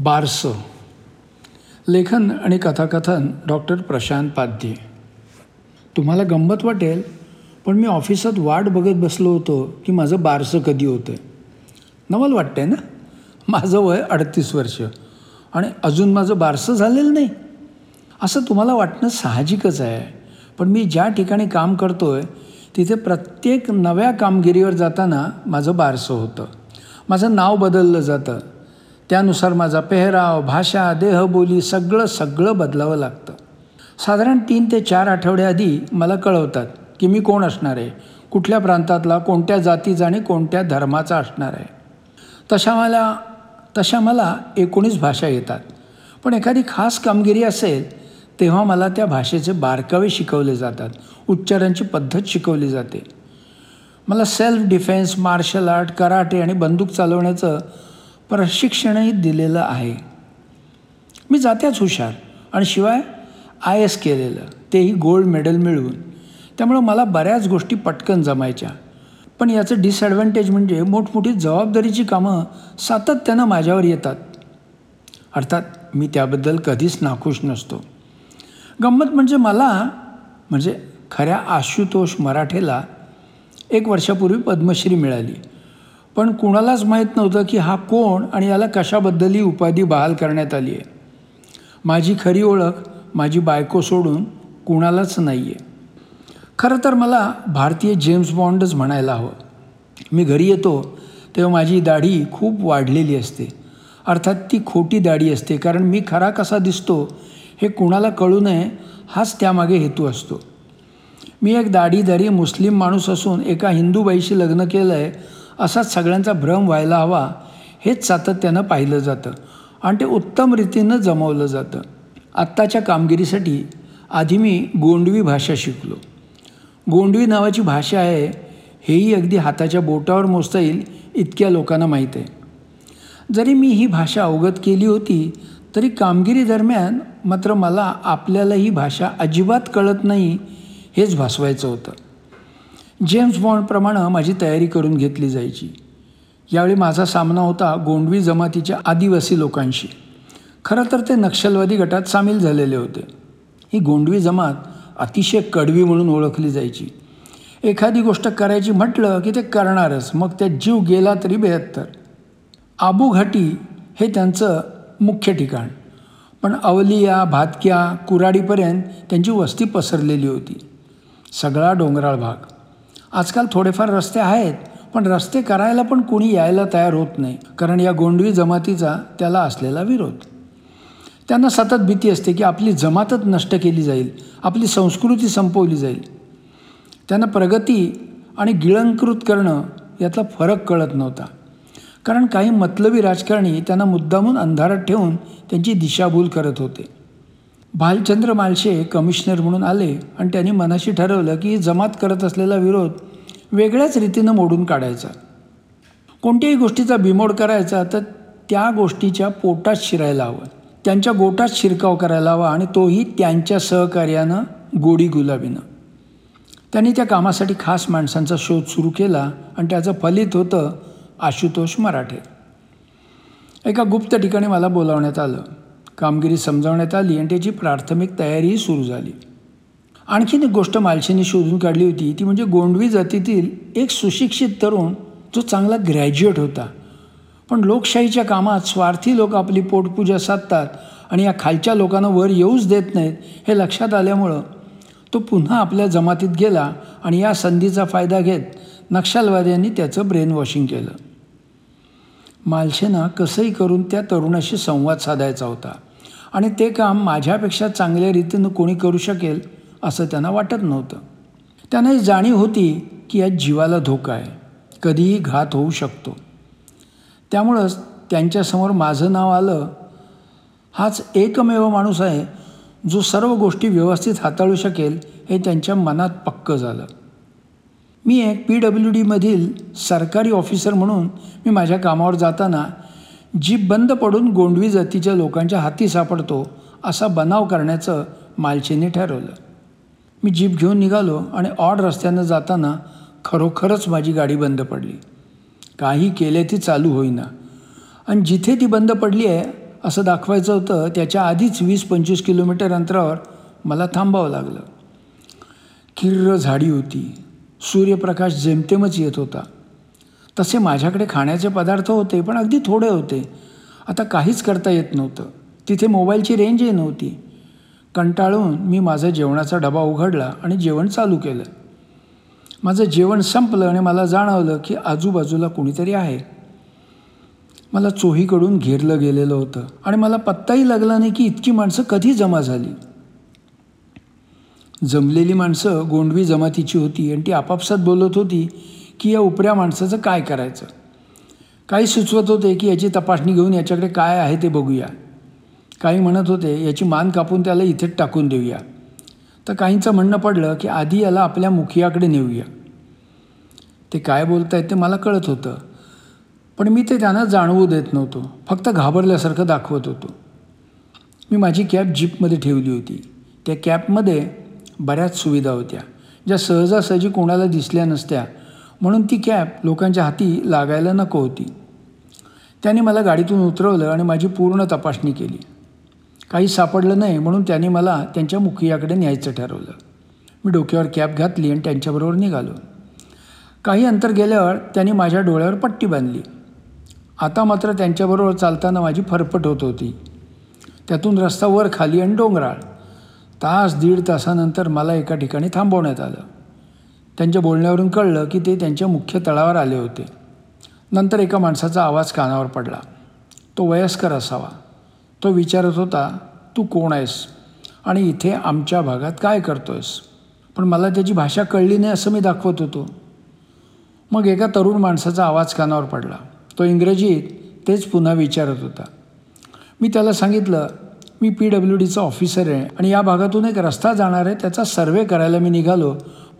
बारसं. लेखन आणि कथाकथन डॉक्टर प्रशांत पाध्ये. तुम्हाला गंमत वाटेल पण मी ऑफिसात वाट बघत बसलो होतो की माझं बारसं कधी होतं नवल वाटतंय ना? माझं वय अडतीस वर्ष आणि अजून माझं बारसं झालेलं नाही. असं तुम्हाला वाटणं साहजिकच आहे पण मी ज्या ठिकाणी काम करतो आहे तिथे प्रत्येक नव्या कामगिरीवर जाताना माझं बारसं होतं. माझं नाव बदललं जातं. त्यानुसार माझा पेहराव भाषा देहबोली सगळं सगळं बदलावं लागतं. साधारण तीन ते चार आठवड्याआधी मला कळवतात की मी कोण असणार आहे कुठल्या प्रांतातला कोणत्या जातीचा आणि कोणत्या धर्माचा असणार आहे. तशा मला तशा मला एकोणीस भाषा येतात. पण एखादी खास कामगिरी असेल तेव्हा मला त्या भाषेचे बारकावे शिकवले जातात उच्चारांची पद्धत शिकवली जाते. मला self defence martial art karate आणि बंदूक चालवण्याचं प्रशिक्षणही दिलेलं आहे. मी जात्याच हुशार आणि शिवाय आय एस केलेलं. तेही गोल्ड मेडल मिळवून. त्यामुळं मला बऱ्याच गोष्टी पटकन जमायच्या. पण याचं डिसॲडव्हान्टेज म्हणजे मोठमोठी जबाबदारीची कामं सातत्यानं माझ्यावर येतात. अर्थात मी त्याबद्दल कधीच नाखुश नसतो. गंमत म्हणजे मला म्हणजे खऱ्या आशुतोष मराठेला एक वर्षापूर्वी पद्मश्री मिळाली. पण कुणालाच माहीत नव्हतं की हा कोण आणि याला कशाबद्दल ही उपाधी बहाल करण्यात आली आहे. माझी खरी ओळख माझी बायको सोडून कुणालाच नाही आहे खरं तर मला भारतीय जेम्स बॉन्डच म्हणायला हवं. मी घरी येतो तेव्हा माझी दाढी खूप वाढलेली असते. अर्थात ती खोटी दाढी असते कारण मी खरा कसा दिसतो हे कुणाला कळू नये हाच त्यामागे हेतू असतो. मी एक दाढीदारी मुस्लिम माणूस असून एका हिंदू बाईशी लग्न केलं आहे असाच सगळ्यांचा भ्रम व्हायला हवा हेच सातत्यानं पाहिलं जातं आणि ते उत्तम रीतीनं जमवलं जातं. आत्ताच्या कामगिरीसाठी आधी मी गोंडवी भाषा शिकलो. गोंडवी नावाची भाषा आहे हेही अगदी हाताच्या बोटावर मोजता येईल इतक्या लोकांना माहीत आहे. जरी मी ही भाषा अवगत केली होती तरी कामगिरी दरम्यान मात्र मला आपल्याला ही भाषा अजिबात कळत नाही हेच भासवायचं होतं. जेम्स बॉन्डप्रमाणे माझी तयारी करून घेतली जायची. यावेळी माझा सामना होता गोंडवी जमातीच्या आदिवासी लोकांशी. खरं तर ते नक्षलवादी गटात सामील झालेले होते. ही गोंडवी जमात अतिशय कडवी म्हणून ओळखली जायची. एखादी गोष्ट करायची म्हटलं की ते करणारच मग त्यात जीव गेला तरी बेहत्तर. आबू घाटी हे त्यांचं मुख्य ठिकाण. पण अवलिया भातक्या कुराडीपर्यंत त्यांची वस्ती पसरलेली होती. सगळा डोंगराळ भाग. आजकाल थोडेफार रस्ते आहेत पण रस्ते करायला पण कुणी यायला तयार होत नाही कारण या गोंडवी जमातीचा त्याला असलेला विरोध. त्यांना सतत भीती असते की आपली जमातच नष्ट केली जाईल आपली संस्कृती संपवली जाईल. त्यांना प्रगती आणि गिळंकृत करणं यातला फरक कळत नव्हता. कारण काही मतलबी राजकारणी त्यांना मुद्दामून अंधारात ठेवून त्यांची दिशाभूल करत होते. भालचंद्र मालशे कमिशनर म्हणून आले आणि त्यांनी मनाशी ठरवलं की जमात करत असलेला विरोध वेगळ्याच रीतीनं मोडून काढायचा. कोणत्याही गोष्टीचा बिमोड करायचा तर त्या गोष्टीच्या पोटात शिरायला हवं. त्यांच्या गोटात शिरकाव करायला हवा आणि तोही त्यांच्या सहकार्यानं गोडी गुलाबीनं. त्यांनी त्या कामासाठी खास माणसांचा शोध सुरू केला आणि त्याचं फलित होतं आशुतोष मराठे. एका गुप्त ठिकाणी मला बोलावण्यात आलं. कामगिरी समजावण्यात आली आणि त्याची प्राथमिक तयारीही सुरू झाली. आणखीन एक गोष्ट मालशीने शोधून काढली होती. ती म्हणजे गोंडवी जातीतील एक सुशिक्षित तरुण जो चांगला ग्रॅज्युएट होता. पण लोकशाहीच्या कामात स्वार्थी लोक आपली पोटपूजा साधतात आणि या खालच्या लोकांना वर येऊच देत नाहीत हे लक्षात आल्यामुळं तो पुन्हा आपल्या जमातीत गेला आणि या संधीचा फायदा घेत नक्षलवाद्यांनी त्याचं ब्रेन वॉशिंग केलं. मालशेना कसंही करून त्या तरुणाशी संवाद साधायचा होता. आणि ते काम माझ्यापेक्षा चांगल्या रीतीनं कोणी करू शकेल असं त्यांना वाटत नव्हतं. त्यांना ही जाणीव होती की या जीवाला धोका आहे. कधीही घात होऊ शकतो. त्यामुळंच त्यांच्यासमोर माझं नाव आलं. हाच एकमेव माणूस आहे जो सर्व गोष्टी व्यवस्थित हाताळू शकेल हे त्यांच्या मनात पक्कं झालं. मी एक पी डब्ल्यू डीमधील सरकारी ऑफिसर म्हणून मी माझ्या कामावर जाताना जीप बंद पडून गोंडवी जातीच्या लोकांच्या हाती सापडतो असा बनाव करण्याचं मालचीने ठरवलं. मी जीप घेऊन निघालो आणि ऑड रस्त्यानं जाताना खरोखरच माझी गाडी बंद पडली. काही केले ती चालू होईना. आणि जिथे ती बंद पडली आहे असं दाखवायचं होतं त्याच्या आधीच वीस पंचवीस किलोमीटर अंतरावर मला थांबावं लागलं. किर्र झाडी होती. सूर्यप्रकाश जेमतेमच येत होता. तसे माझ्याकडे खाण्याचे पदार्थ होते पण अगदी थोडे होते. आता काहीच करता येत नव्हतं. तिथे मोबाईलची रेंजही नव्हती. कंटाळून मी माझा जेवणाचा डबा उघडला आणि जेवण चालू केलं. माझं जेवण संपलं आणि मला जाणवलं की आजूबाजूला कुणीतरी आहे. मला चोहीकडून घेरलं गेलेलं होतं आणि मला पत्ताही लागला नाही की इतकी माणसं कधी जमा झाली. जमलेली माणसं गोंडवी जमातीची होती आणि ती आपापसात बोलत होती की या उपऱ्या माणसाचं काय करायचं? काही सुचवत होते की याची तपासणी घेऊन याच्याकडे काय आहे ते बघूया. काही म्हणत होते याची मान कापून त्याला इथेच टाकून देऊया. तर काहींचं म्हणणं पडलं की आधी याला आपल्या मुखियाकडे नेऊया. ते काय बोलत आहेत ते मला कळत होतं. पण मी ते त्यांना जाणवू देत नव्हतो. फक्त घाबरल्यासारखं दाखवत होतो. मी माझी कॅब जीपमध्ये ठेवली होती. त्या कॅबमध्ये बऱ्याच सुविधा होत्या. ज्या सहजासहजी कोणाला दिसल्या नसत्या म्हणून ती कॅब लोकांच्या हाती लागायला नको होती. त्याने मला गाडीतून उतरवलं आणि माझी पूर्ण तपासणी केली. काही सापडलं नाही म्हणून त्याने मला त्यांच्या मुखियाकडे न्यायचं ठरवलं. मी डोक्यावर कॅब घातली आणि त्यांच्याबरोबर निघालो. काही अंतर गेल्यावर त्यांनी माझ्या डोळ्यावर पट्टी बांधली. आता मात्र त्यांच्याबरोबर चालताना माझी फरफट होत होती. त्यातून रस्ता वर खाली आणि डोंगराळ. तास दीड तासानंतर मला एका ठिकाणी थांबवण्यात आलं. त्यांच्या बोलण्यावरून कळलं की ते त्यांच्या मुख्य तळावर आले होते. नंतर एका माणसाचा आवाज कानावर पडला. तो वयस्कर असावा. तो विचारत होता तू कोण आहेस? आणि इथे आमच्या भागात काय करतोयस? पण मला त्याची भाषा कळली नाही असं मी दाखवत होतो. मग एका तरुण माणसाचा आवाज कानावर पडला. तो इंग्रजीत तेच पुन्हा विचारत होता. मी त्याला सांगितलं मी पी डब्ल्यू डीचा ऑफिसर आहे आणि या भागातून एक रस्ता जाणार आहे त्याचा सर्वे करायला मी निघालो.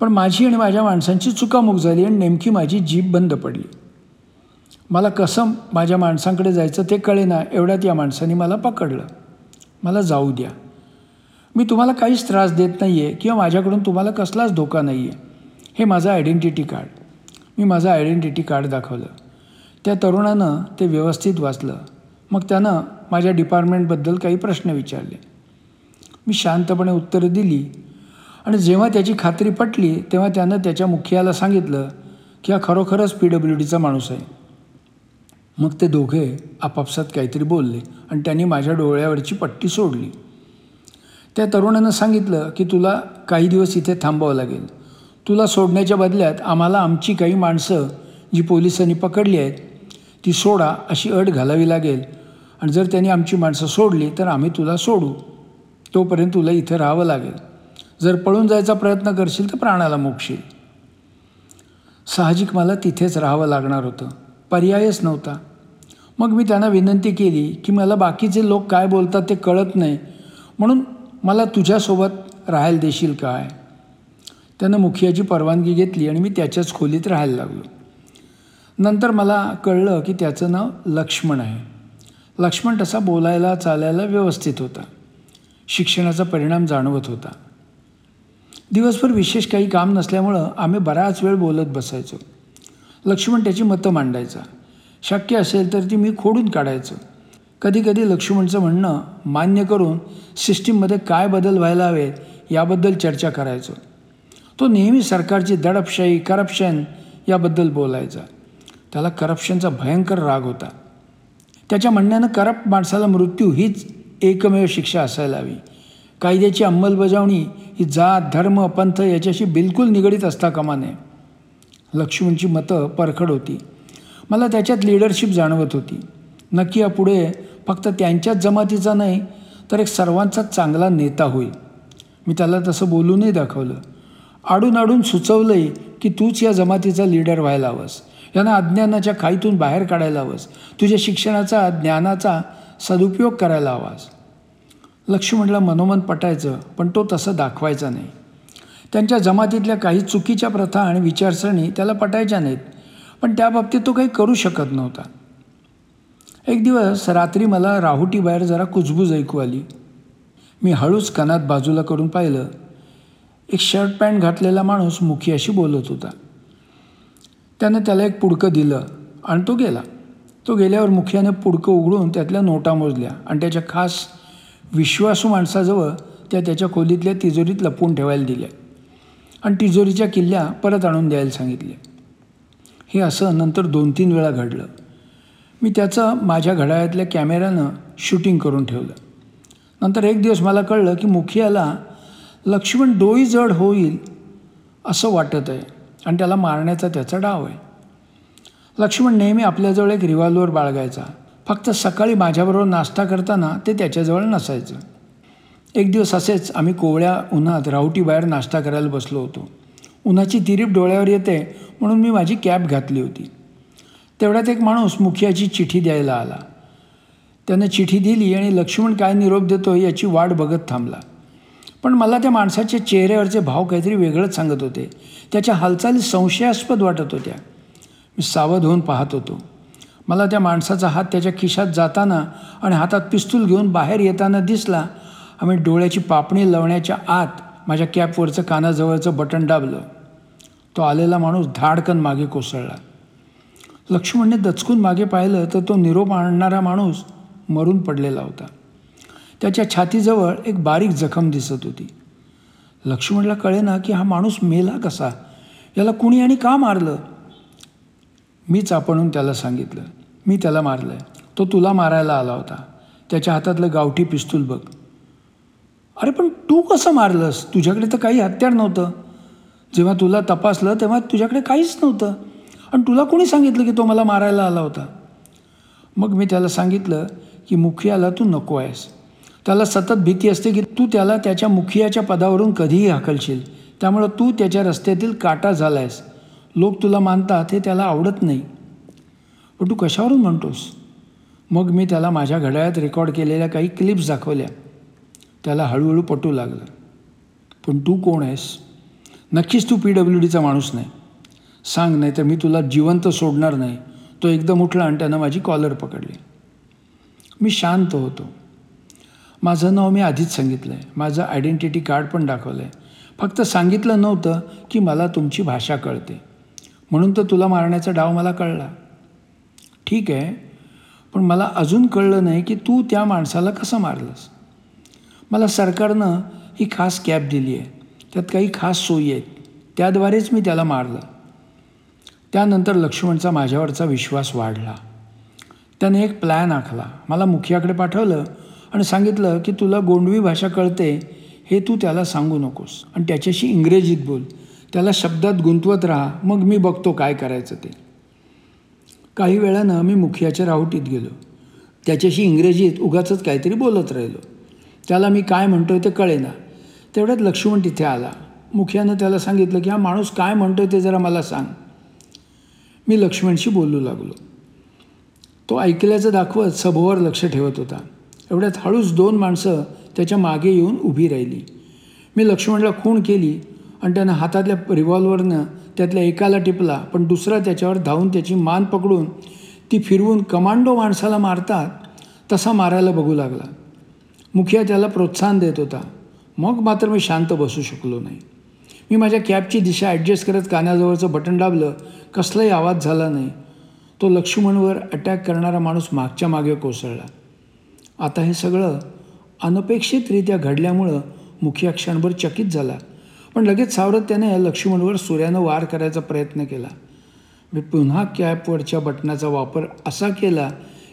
पण माझी आणि माझ्या माणसांची चुकामुक झाली आणि नेमकी माझी जीप बंद पडली. मला कसं माझ्या माणसांकडे जायचं ते कळेना एवढ्यात या माणसाने मला पकडलं. मला जाऊ द्या. मी तुम्हाला काहीच त्रास देत नाही आहे किंवा माझ्याकडून तुम्हाला कसलाच धोका नाही आहे हे माझं आयडेंटिटी कार्ड मी माझं आयडेंटिटी कार्ड दाखवलं. त्या तरुणानं ते व्यवस्थित वाचलं. मग त्यानं माझ्या डिपार्टमेंटबद्दल काही प्रश्न विचारले. मी शांतपणे उत्तरं दिली. आणि जेव्हा त्याची खात्री पटली तेव्हा त्यानं त्याच्या मुखियाला सांगितलं की हा खरोखरच पी डब्ल्यू डीचा माणूस आहे. मग ते दोघे आपापसात काहीतरी बोलले आणि त्यांनी माझ्या डोळ्यावरची पट्टी सोडली. त्या तरुणानं सांगितलं की तुला काही दिवस इथे थांबावं लागेल. तुला सोडण्याच्या बदल्यात आम्हाला आमची काही माणसं जी पोलिसांनी पकडली आहेत ती सोडा अशी अट घालावी लागेल. आणि जर त्यांनी आमची माणसं सोडली तर आम्ही तुला सोडू. तोपर्यंत तुला इथे राहावं लागेल. जर पळून जायचा प्रयत्न करशील तर प्राणाला मोक्षील साहजिक मला तिथेच राहावं लागणार होतं. पर्यायच नव्हता. मग मी त्यांना विनंती केली की मला बाकीचे लोक काय बोलतात ते कळत नाही. म्हणून मला तुझ्यासोबत राहायला देशील काय? त्यानं मुखियाची परवानगी घेतली आणि मी त्याच्याच खोलीत राहायला लागलो. नंतर मला कळलं की त्याचं नाव लक्ष्मण आहे. लक्ष्मण तसा बोलायला चालायला व्यवस्थित होता. शिक्षणाचा परिणाम जाणवत होता. दिवसभर विशेष काही काम नसल्यामुळं आम्ही बराच वेळ बोलत बसायचो. लक्ष्मण त्याची मतं मांडायचा. शक्य असेल तर ती मी खोडून काढायचं. कधीकधी लक्ष्मणचं म्हणणं मान्य करून सिस्टीममध्ये काय बदल व्हायला हवेत याबद्दल चर्चा करायचो. तो नेहमी सरकारची दडपशाही करप्शन याबद्दल बोलायचा. त्याला करप्शनचा भयंकर राग होता. त्याच्या म्हणण्यानं करप्ट माणसाला मृत्यू हीच एकमेव शिक्षा असायला हवी. कायद्याची अंमलबजावणी ही जात धर्म पंथ याच्याशी बिलकुल निगडीत असता कामा नये. लक्ष्मणची मतं परखड होती. मला त्याच्यात लिडरशिप जाणवत होती. नक्की या पुढे फक्त त्यांच्याच जमातीचा नाही तर एक सर्वांचाच चांगला नेता होईल. मी त्याला तसं बोलूनही दाखवलं. आडून आडून सुचवलंही की तूच या जमातीचा लीडर व्हायला हवंस. यांना अज्ञानाच्या खाईतून बाहेर काढायला हवंस. तुझ्या शिक्षणाचा ज्ञानाचा सदुपयोग करायला हवास. लक्ष्मणला मनोमन पटायचं पण तो तसं दाखवायचा नाही. त्यांच्या जमातीतल्या काही चुकीच्या प्रथा आणि विचारसरणी त्याला पटायच्या नाहीत पण त्याबाबतीत तो काही करू शकत नव्हता. एक दिवस रात्री मला राहुटीबाहेर जरा कुजबूज ऐकू आली. मी हळूच कनात बाजूला करून पाहिलं. एक शर्ट पॅन्ट घातलेला माणूस मुखियाशी बोलत होता. त्यानं त्याला एक पुडकं दिलं आणि तो गेला. तो गेल्यावर मुखियाने पुडकं उघडून त्यातल्या नोटा मोजल्या आणि त्याच्या खास विश्वासू माणसाजवळ त्या त्याच्या खोलीतल्या तिजोरीत लपवून ठेवायला दिल्या. आणि तिजोरीच्या किल्ल्या परत आणून द्यायला सांगितल्या हे असं नंतर दोन तीन वेळा घडलं. मी त्याचं माझ्या घड्याळातल्या कॅमेऱ्यानं शूटिंग करून ठेवलं. नंतर एक दिवस मला कळलं की मुखियाला लक्ष्मण डोई जड होईल असं वाटत आहे आणि त्याला मारण्याचा त्याचा डाव आहे. लक्ष्मण नेहमी आपल्याजवळ एक रिव्हॉल्वर बाळगायचा. फक्त सकाळी माझ्याबरोबर नाश्ता करताना ते त्याच्याजवळ नसायचं. एक दिवस असेच आम्ही कोवळ्या उन्हात रावटी बाहेर नाश्ता करायला बसलो होतो. उन्हाची तिरीप डोळ्यावर येते म्हणून मी माझी कॅब घातली होती. तेवढ्यात एक माणूस मुखियाची चिठी द्यायला आला. त्यानं चिठी दिली आणि लक्ष्मण काय निरोप देतो याची वाट बघत थांबला. पण मला त्या माणसाच्या चेहऱ्यावरचे भाव काहीतरी वेगळंच सांगत होते. त्याच्या हालचाली संशयास्पद वाटत होत्या. मी सावध होऊन पाहत होतो. मला त्या माणसाचा हात त्याच्या खिशात जाताना आणि हातात पिस्तूल घेऊन बाहेर येताना दिसला. आम्ही डोळ्याची पापणी लावण्याच्या आत माझ्या कॅपवरचं कानाजवळचं बटन दाबलं. तो आलेला माणूस धाडकन मागे कोसळला. लक्ष्मणने दचकून मागे पाहिलं तर तो निरोप आणणारा माणूस मरून पडलेला होता. त्याच्या छातीजवळ एक बारीक जखम दिसत होती. लक्ष्मणला कळेना की हा माणूस मेला कसा? याला कुणी आणि का मारलं? मीच आपणून त्याला सांगितलं. मी त्याला मारलं आहे तो तुला मारायला आला होता. त्याच्या हातातलं गावठी पिस्तूल बघ. अरे पण तू कसं मारलंस? तुझ्याकडे तर काही हत्यार नव्हतं. जेव्हा तुला तपासलं तेव्हा तुझ्याकडे काहीच नव्हतं. आणि तुला कोणी सांगितलं की तो मला मारायला आला होता? मग मी त्याला सांगितलं की मुखियाला तू नको आहेस. त्याला सतत भीती असते की तू त्याला त्याच्या मुखियाच्या पदावरून कधीही हाकलशील. त्यामुळं तू त्याच्या रस्त्यातील काटा झाला आहेस लोक तुला मानतात हे त्याला आवडत नाही. पण तू कशावरून म्हणतोस? मग मी त्याला माझ्या घड्याळात रेकॉर्ड केलेल्या काही क्लिप्स दाखवल्या. त्याला हळूहळू पटू लागलं. पण तू कोण आहेस? नक्कीच तू पी डब्ल्यू डीचा माणूस नाही. सांग नाही तर मी तुला जिवंत सोडणार नाही. तो एकदम उठला आणि त्यानं माझी कॉलर पकडली. मी शांत होतो. माझं नाव मी आधीच सांगितलं आहे माझं आयडेंटिटी कार्ड पण दाखवलं आहे फक्त सांगितलं नव्हतं की मला तुमची भाषा कळते. म्हणून तर तुला मारण्याचा डाव मला कळला. ठीक आहे पण मला अजून कळलं नाही की तू त्या माणसाला कसं मारलंस. मला सरकारनं ही खास कॅब दिली आहे. त्यात काही खास सोयी आहेत. त्याद्वारेच मी त्याला मारलं. त्यानंतर लक्ष्मणचा माझ्यावरचा विश्वास वाढला. त्याने एक प्लॅन आखला. मला मुखियाकडे पाठवलं आणि सांगितलं की तुला गोंडवी भाषा कळते हे तू त्याला सांगू नकोस. आणि त्याच्याशी इंग्रजीत बोल. त्याला शब्दात गुंतवत राहा. मग मी बघतो काय करायचं ते. काही वेळानं मी मुखियाच्या राहुटीत गेलो. त्याच्याशी इंग्रजीत उगाचंच काहीतरी बोलत राहिलो. त्याला मी काय म्हणतोय ते कळेना. तेवढ्यात लक्ष्मण तिथे आला. मुखियानं त्याला सांगितलं की हा माणूस काय म्हणतोय ते जरा मला सांग. मी लक्ष्मणशी बोलू लागलो. तो ऐकल्याचं दाखवत सभोवर लक्ष ठेवत होता. एवढ्यात हळूच दोन माणसं त्याच्यामागे येऊन उभी राहिली. मी लक्ष्मणला खूण केली आणि त्यानं हातातल्या रिव्हॉल्वरनं त्यातल्या एकाला टिपला पण दुसरा त्याच्यावर धावून त्याची मान पकडून ती फिरवून कमांडो माणसाला मारतात तसा मारायला बघू लागला. मुखिया त्याला प्रोत्साहन देत होता. मग मात्र मी शांत बसू शकलो नाही. मी माझ्या कॅबची दिशा ॲडजस्ट करत कानाजवळचं बटन दाबलं. कसलाही आवाज झाला नाही. तो लक्ष्मणवर अटॅक करणारा माणूस मागच्या मागे कोसळला. आता हे सगळं अनपेक्षितरित्या घडल्यामुळं मुखिया क्षणभर चकित झाला. पण लगेच सावरत त्याने लक्ष्मणवर सूर्यानं वार करायचा प्रयत्न केला. मी पुन्हा कॅपवरच्या बटनाचा वापर असा केला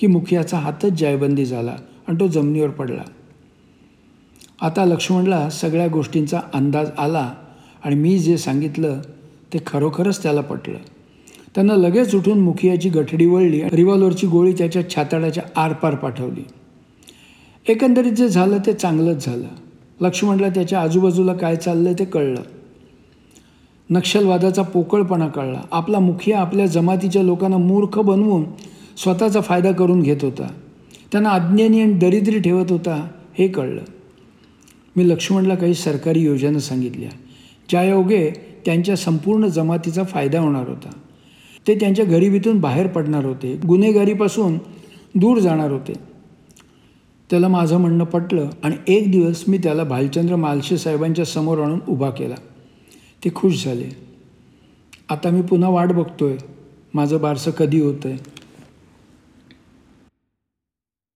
की मुखियाचा हातच जायबंदी झाला आणि तो जमिनीवर पडला. आता लक्ष्मणला सगळ्या गोष्टींचा अंदाज आला आणि मी जे सांगितलं ते खरोखरच त्याला पटलं. त्यांना लगेच उठून मुखियाची गठडी वळली रिव्हॉल्वरची गोळी त्याच्या छाताडाच्या आरपार पाठवली. एकंदरीत जे झालं ते चांगलंच झालं. लक्ष्मणला त्याच्या आजूबाजूला काय चाललं ते कळलं. नक्षलवादाचा पोकळपणा कळला. आपला मुखिया आपल्या जमातीच्या लोकांना मूर्ख बनवून स्वतःचा फायदा करून घेत होता. त्यांना अज्ञानी आणि दरिद्री ठेवत होता हे कळलं. मी लक्ष्मणला काही सरकारी योजना सांगितल्या. ज्यायोगे त्यांच्या संपूर्ण जमातीचा फायदा होणार होता. ते त्यांच्या गरिबीतून बाहेर पडणार होते. गुन्हेगारीपासून दूर जाणार होते. त्याला माझं म्हणणं पटलं आणि एक दिवस मी त्याला भालचंद्र मालशे साहेबांच्या समोर आणून उभा केला. ते खुश झाले. आता मी पुन्हा वाट बघतोय. माझं बारसं कधी होतं आहे